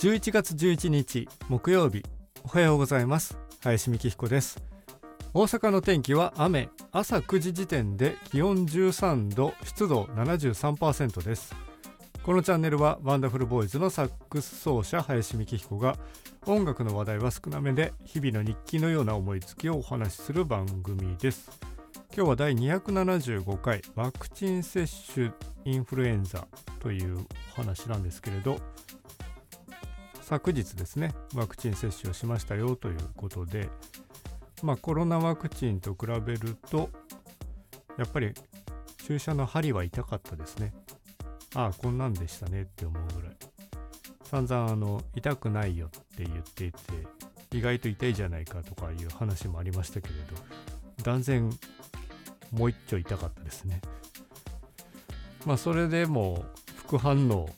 11月11日木曜日。おはようございます。林美希彦です。大阪の天気は雨。朝9時時点で気温13度湿度73%です。このチャンネルはワンダフルボーイズのサックス奏者林美希彦が音楽の話題は少なめで日々の日記のような思いつきをお話しする番組です。今日は第275回ワクチン接種インフルエンザというお話なんですけれど昨日ですねワクチン接種をしましたよということでまあコロナワクチンと比べるとやっぱり注射の針は痛かったですね。ああこんなんでしたねって思うぐらい。散々あの痛くないよって言っていて意外と痛いじゃないかとかいう話もありましたけれど断然もう一丁痛かったですね。まあそれでも副反応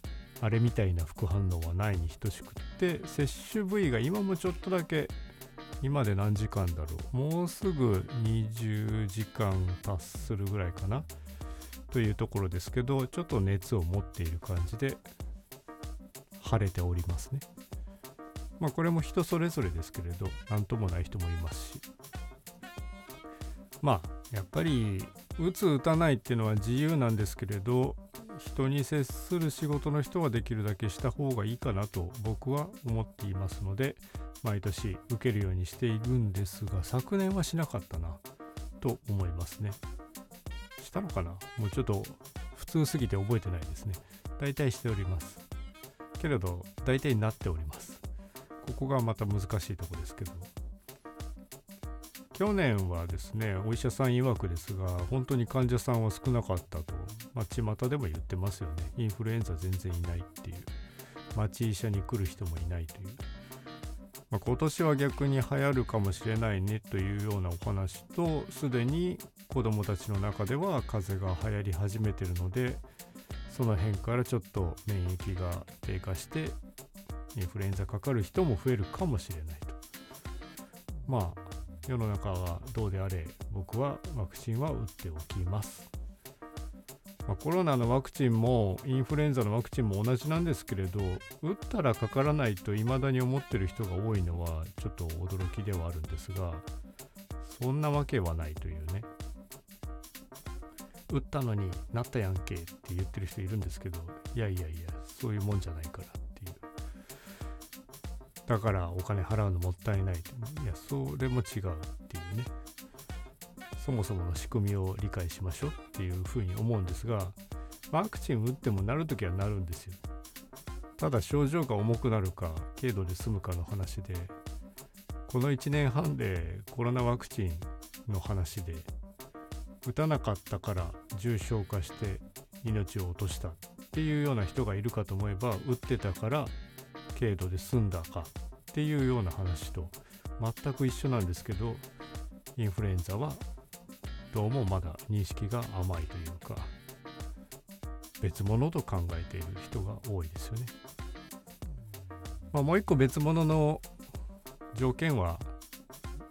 あれみたいな副反応はないに等しくって接種部位が今もちょっとだけ今で何時間だろうもうすぐ20時間達するぐらいかなというところですけどちょっと熱を持っている感じで晴れておりますね。まあこれも人それぞれですけれど何ともない人もいますし。まあやっぱり打つ打たないっていうのは自由なんですけれど人に接する仕事の人はできるだけした方がいいかなと僕は思っていますので毎年受けるようにしているんですが昨年はしなかったなと思いますね。したのかな?もうちょっと普通すぎて覚えてないですね。大体しております。けれど大体なっております。ここがまた難しいとこですけど。去年はですねお医者さん曰くですが本当に患者さんは少なかったと、まあ、でも言ってますよね。インフルエンザ全然いないっていう。町医者に来る人もいないという、まあ、今年は逆に流行るかもしれないねというようなお話とすでに子どもたちの中では風邪が流行り始めてるのでその辺からちょっと免疫が低下してインフルエンザかかる人も増えるかもしれないと。まあ世の中はどうであれ僕はワクチンは打っておきます、まあ、コロナのワクチンもインフルエンザのワクチンも同じなんですけれど打ったらかからないと未だに思ってる人が多いのはちょっと驚きではあるんですがそんなわけはないというね。打ったのになったやんけって言ってる人いるんですけどいやいやいやそういうもんじゃないから。だからお金払うのもったいないと。いやそれも違うっていうね。そもそもの仕組みを理解しましょうっていうふうに思うんですがワクチン打ってもなるときはなるんですよ。ただ症状が重くなるか軽度で済むかの話でこの1年半でコロナワクチンの話で打たなかったから重症化して命を落としたっていうような人がいるかと思えば打ってたから軽度で済んだかっていうような話と全く一緒なんですけどインフルエンザはどうもまだ認識が甘いというか別物と考えている人が多いですよね。まあ、もう一個別物の条件は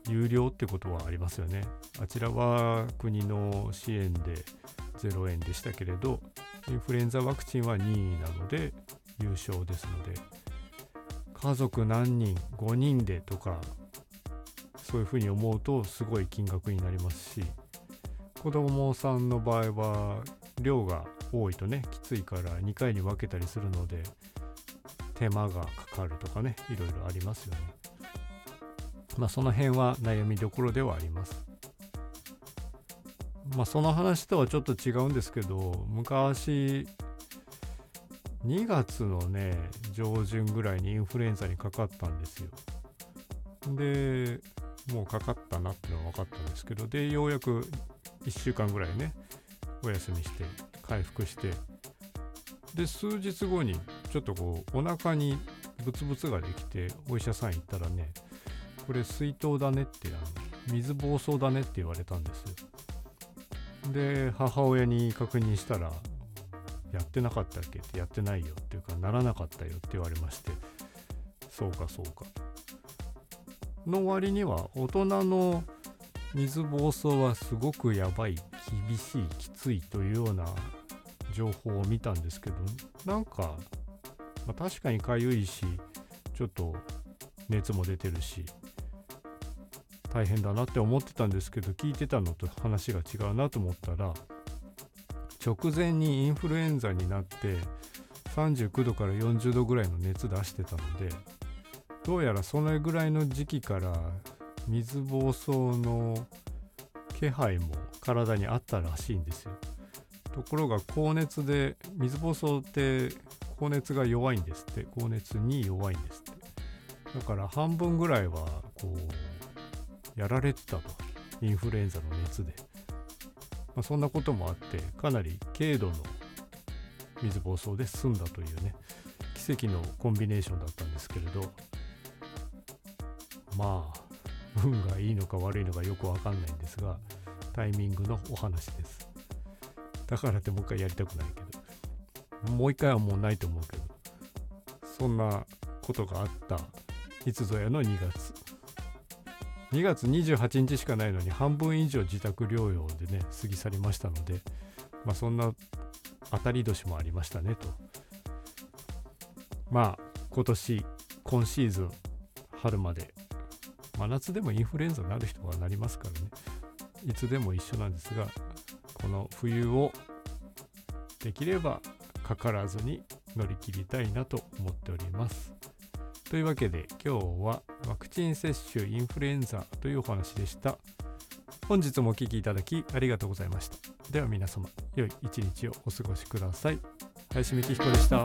有料ってことはありますよね。あちらは国の支援で0円でしたけれどインフルエンザワクチンは任意なので有償ですので家族何人5人でとかそういうふうに思うとすごい金額になりますし子供さんの場合は量が多いとねきついから2回に分けたりするので手間がかかるとかねいろいろありますよね。まあその辺は悩みどころではあります。まあその話とはちょっと違うんですけど昔2月のね上旬ぐらいにインフルエンザにかかったんですよ。でもうかかったなってのは分かったんですけどでようやく1週間ぐらいねお休みして回復して。で数日後にちょっとこうお腹にブツブツができてお医者さん行ったらねこれ水筒だねってあの水暴走だねって言われたんですよ。で母親に確認したらやってなかったっけってやってないよっていうかならなかったよって言われまして。そうかそうか。の割には大人の水暴走はすごくやばい厳しいきついというような情報を見たんですけどなんか、まあ、確かにかゆいしちょっと熱も出てるし大変だなって思ってたんですけど聞いてたのと話が違うなと思ったら直前にインフルエンザになって39度から40度ぐらいの熱出してたのでどうやらそれぐらいの時期から水疱瘡の気配も体にあったらしいんですよ。ところが高熱で水疱瘡って高熱が弱いんですって。高熱に弱いんですって。だから半分ぐらいはこうやられてたと。インフルエンザの熱で、まあ、そんなこともあってかなり軽度の水疱瘡で済んだというね奇跡のコンビネーションだったんですけれどまあ運がいいのか悪いのかよくわかんないんですがタイミングのお話です。だからってもう一回やりたくないけどもう一回はもうないと思うけどそんなことがあったいつぞやの2月。2月28日しかないのに半分以上自宅療養でね過ぎ去りましたのでまあそんな当たり年もありましたねと。まあ今年今シーズン春まで真夏でもインフルエンザになる人はなりますからね。いつでも一緒なんですがこの冬をできればかからずに乗り切りたいなと思っております。というわけで今日はワクチン接種インフルエンザというお話でした。本日もお聴きいただきありがとうございました。では皆様良い一日をお過ごしください。林美希彦でした。